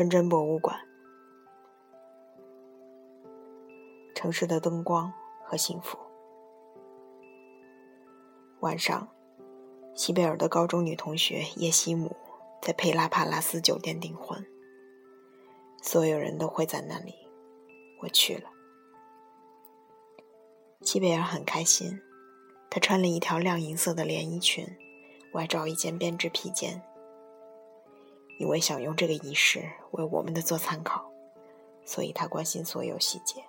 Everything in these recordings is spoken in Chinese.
纯真博物馆，城市的灯光和幸福。晚上，西贝尔的高中女同学叶西姆在佩拉帕拉斯酒店订婚，所有人都会在那里，我去了。西贝尔很开心，她穿了一条亮银色的连衣裙，外罩一件编织披肩。因为想用这个仪式为我们的做参考，所以他关心所有细节，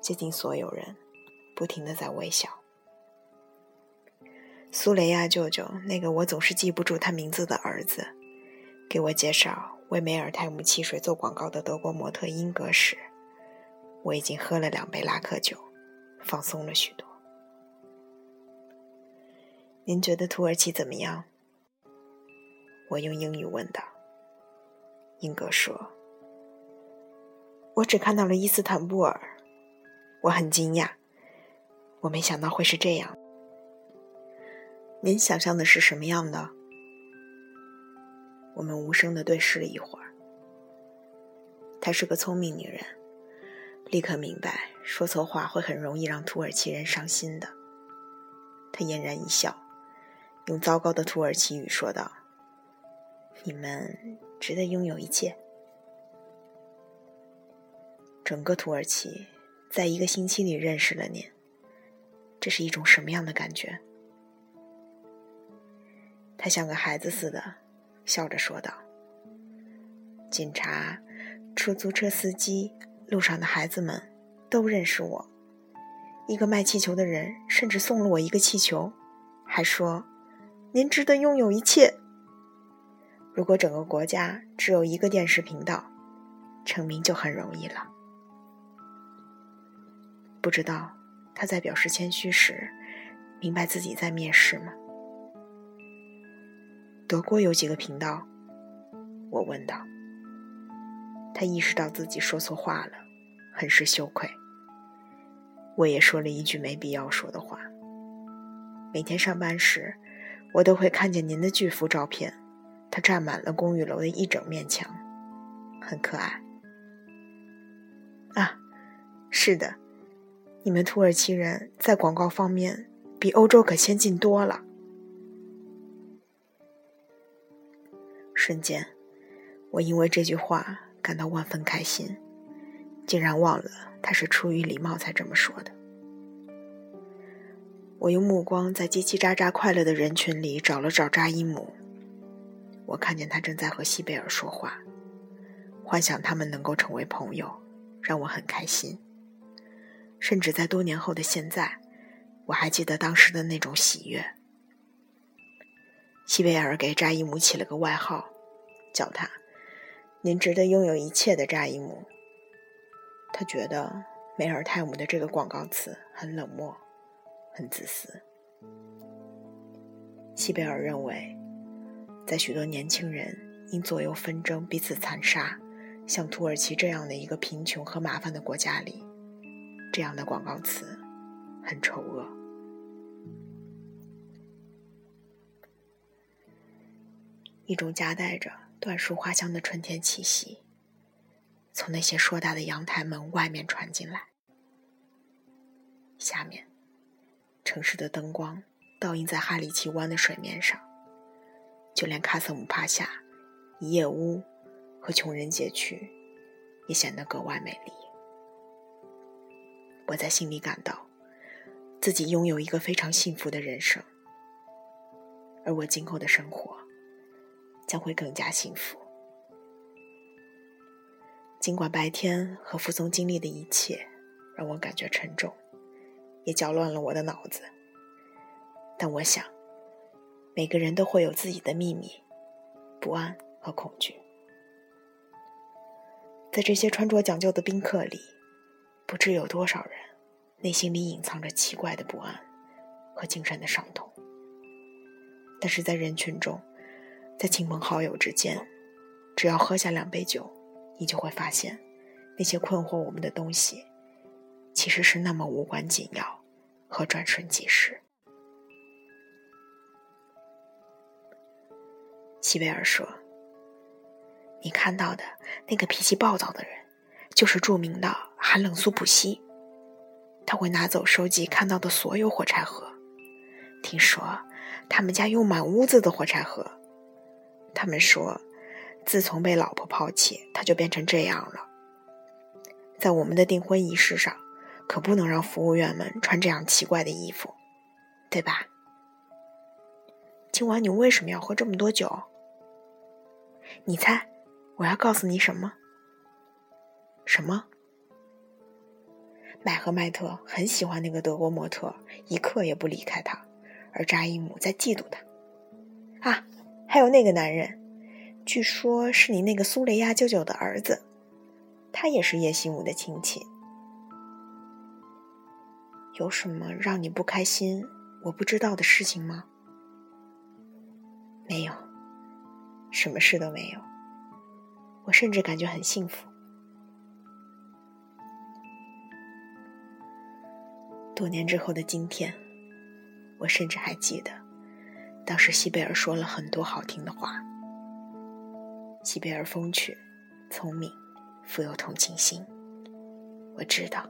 接近所有人，不停的在微笑。苏雷亚舅舅，那个我总是记不住他名字的儿子，给我介绍为梅尔泰姆汽水做广告的德国模特英格时，我已经喝了两杯拉克酒，放松了许多。您觉得土耳其怎么样？我用英语问道。英格说：“我只看到了伊斯坦布尔，我很惊讶，我没想到会是这样。您想象的是什么样的？”我们无声的对视了一会儿。她是个聪明女人，立刻明白说错话会很容易让土耳其人伤心的。她嫣然一笑，用糟糕的土耳其语说道：“你们。”值得拥有一切。整个土耳其在一个星期里认识了您，这是一种什么样的感觉？他像个孩子似的笑着说道：“警察、出租车司机、路上的孩子们都认识我。一个卖气球的人甚至送了我一个气球，还说：‘您值得拥有一切。’”如果整个国家只有一个电视频道，成名就很容易了。不知道他在表示谦虚时，明白自己在蔑视吗？德国有几个频道？我问道。他意识到自己说错话了，很是羞愧。我也说了一句没必要说的话。每天上班时，我都会看见您的巨幅照片。它占满了公寓楼的一整面墙，很可爱。啊，是的，你们土耳其人在广告方面比欧洲可先进多了。瞬间，我因为这句话感到万分开心，竟然忘了他是出于礼貌才这么说的。我用目光在叽叽喳喳快乐的人群里找了找扎伊姆。我看见他正在和西贝尔说话，幻想他们能够成为朋友，让我很开心。甚至在多年后的现在，我还记得当时的那种喜悦。西贝尔给扎伊姆起了个外号，叫他“您值得拥有一切的扎伊姆”。他觉得梅尔泰姆的这个广告词很冷漠，很自私。西贝尔认为。在许多年轻人因左右纷争彼此残杀，像土耳其这样的一个贫穷和麻烦的国家里，这样的广告词很丑恶。一种夹带着椴树花香的春天气息，从那些硕大的阳台门外面传进来。下面，城市的灯光倒映在哈里奇湾的水面上。就连卡瑟姆帕夏、一夜屋和穷人街区，也显得格外美丽。我在心里感到，自己拥有一个非常幸福的人生，而我今后的生活将会更加幸福。尽管白天和服从经历的一切让我感觉沉重，也搅乱了我的脑子，但我想。每个人都会有自己的秘密、不安和恐惧。在这些穿着讲究的宾客里，不知有多少人内心里隐藏着奇怪的不安和精神的伤痛。但是在人群中，在亲朋好友之间，只要喝下两杯酒，你就会发现，那些困惑我们的东西，其实是那么无关紧要和转瞬即逝。西贝尔说：“你看到的那个脾气暴躁的人，就是著名的寒冷苏普西。他会拿走收集看到的所有火柴盒。听说他们家有满屋子的火柴盒。他们说，自从被老婆抛弃，他就变成这样了。在我们的订婚仪式上，可不能让服务员们穿这样奇怪的衣服，对吧？今晚你为什么要喝这么多酒？你猜，我要告诉你什么？什么？麦和麦特很喜欢那个德国模特，一刻也不离开他，而扎伊姆在嫉妒他。啊，还有那个男人，据说是你那个苏雷亚舅舅的儿子，他也是叶西姆的亲戚。有什么让你不开心、我不知道的事情吗？没有，什么事都没有。我甚至感觉很幸福。多年之后的今天，我甚至还记得，当时西贝尔说了很多好听的话。西贝尔风趣、聪明、富有同情心。我知道，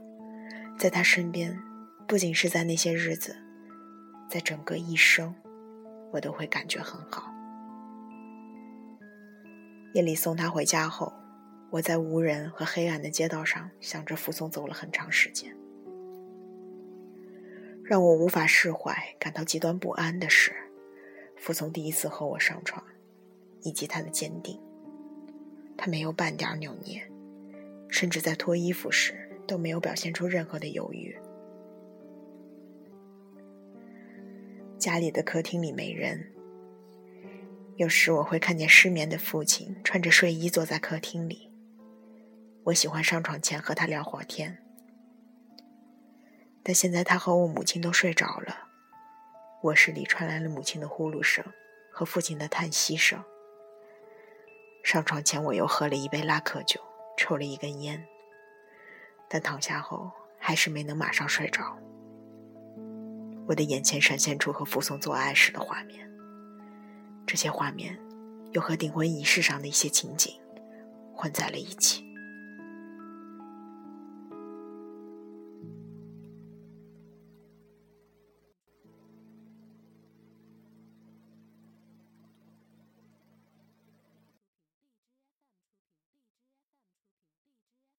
在他身边，不仅是在那些日子，在整个一生，我都会感觉很好。夜里送他回家后，我在无人和黑暗的街道上，想着扶送走了很长时间。让我无法释怀、感到极端不安的是，服从第一次和我上床，以及他的坚定。他没有半点扭捏，甚至在脱衣服时都没有表现出任何的犹豫。家里的客厅里没人，有时我会看见失眠的父亲穿着睡衣坐在客厅里。我喜欢上床前和他聊会儿天。但现在他和我母亲都睡着了，卧室里传来了母亲的呼噜声和父亲的叹息声。上床前我又喝了一杯拉克酒，抽了一根烟，但躺下后还是没能马上睡着。我的眼前闪现出和傅松做爱时的画面，这些画面又和订婚仪式上的一些情景混在了一起。